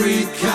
Africa.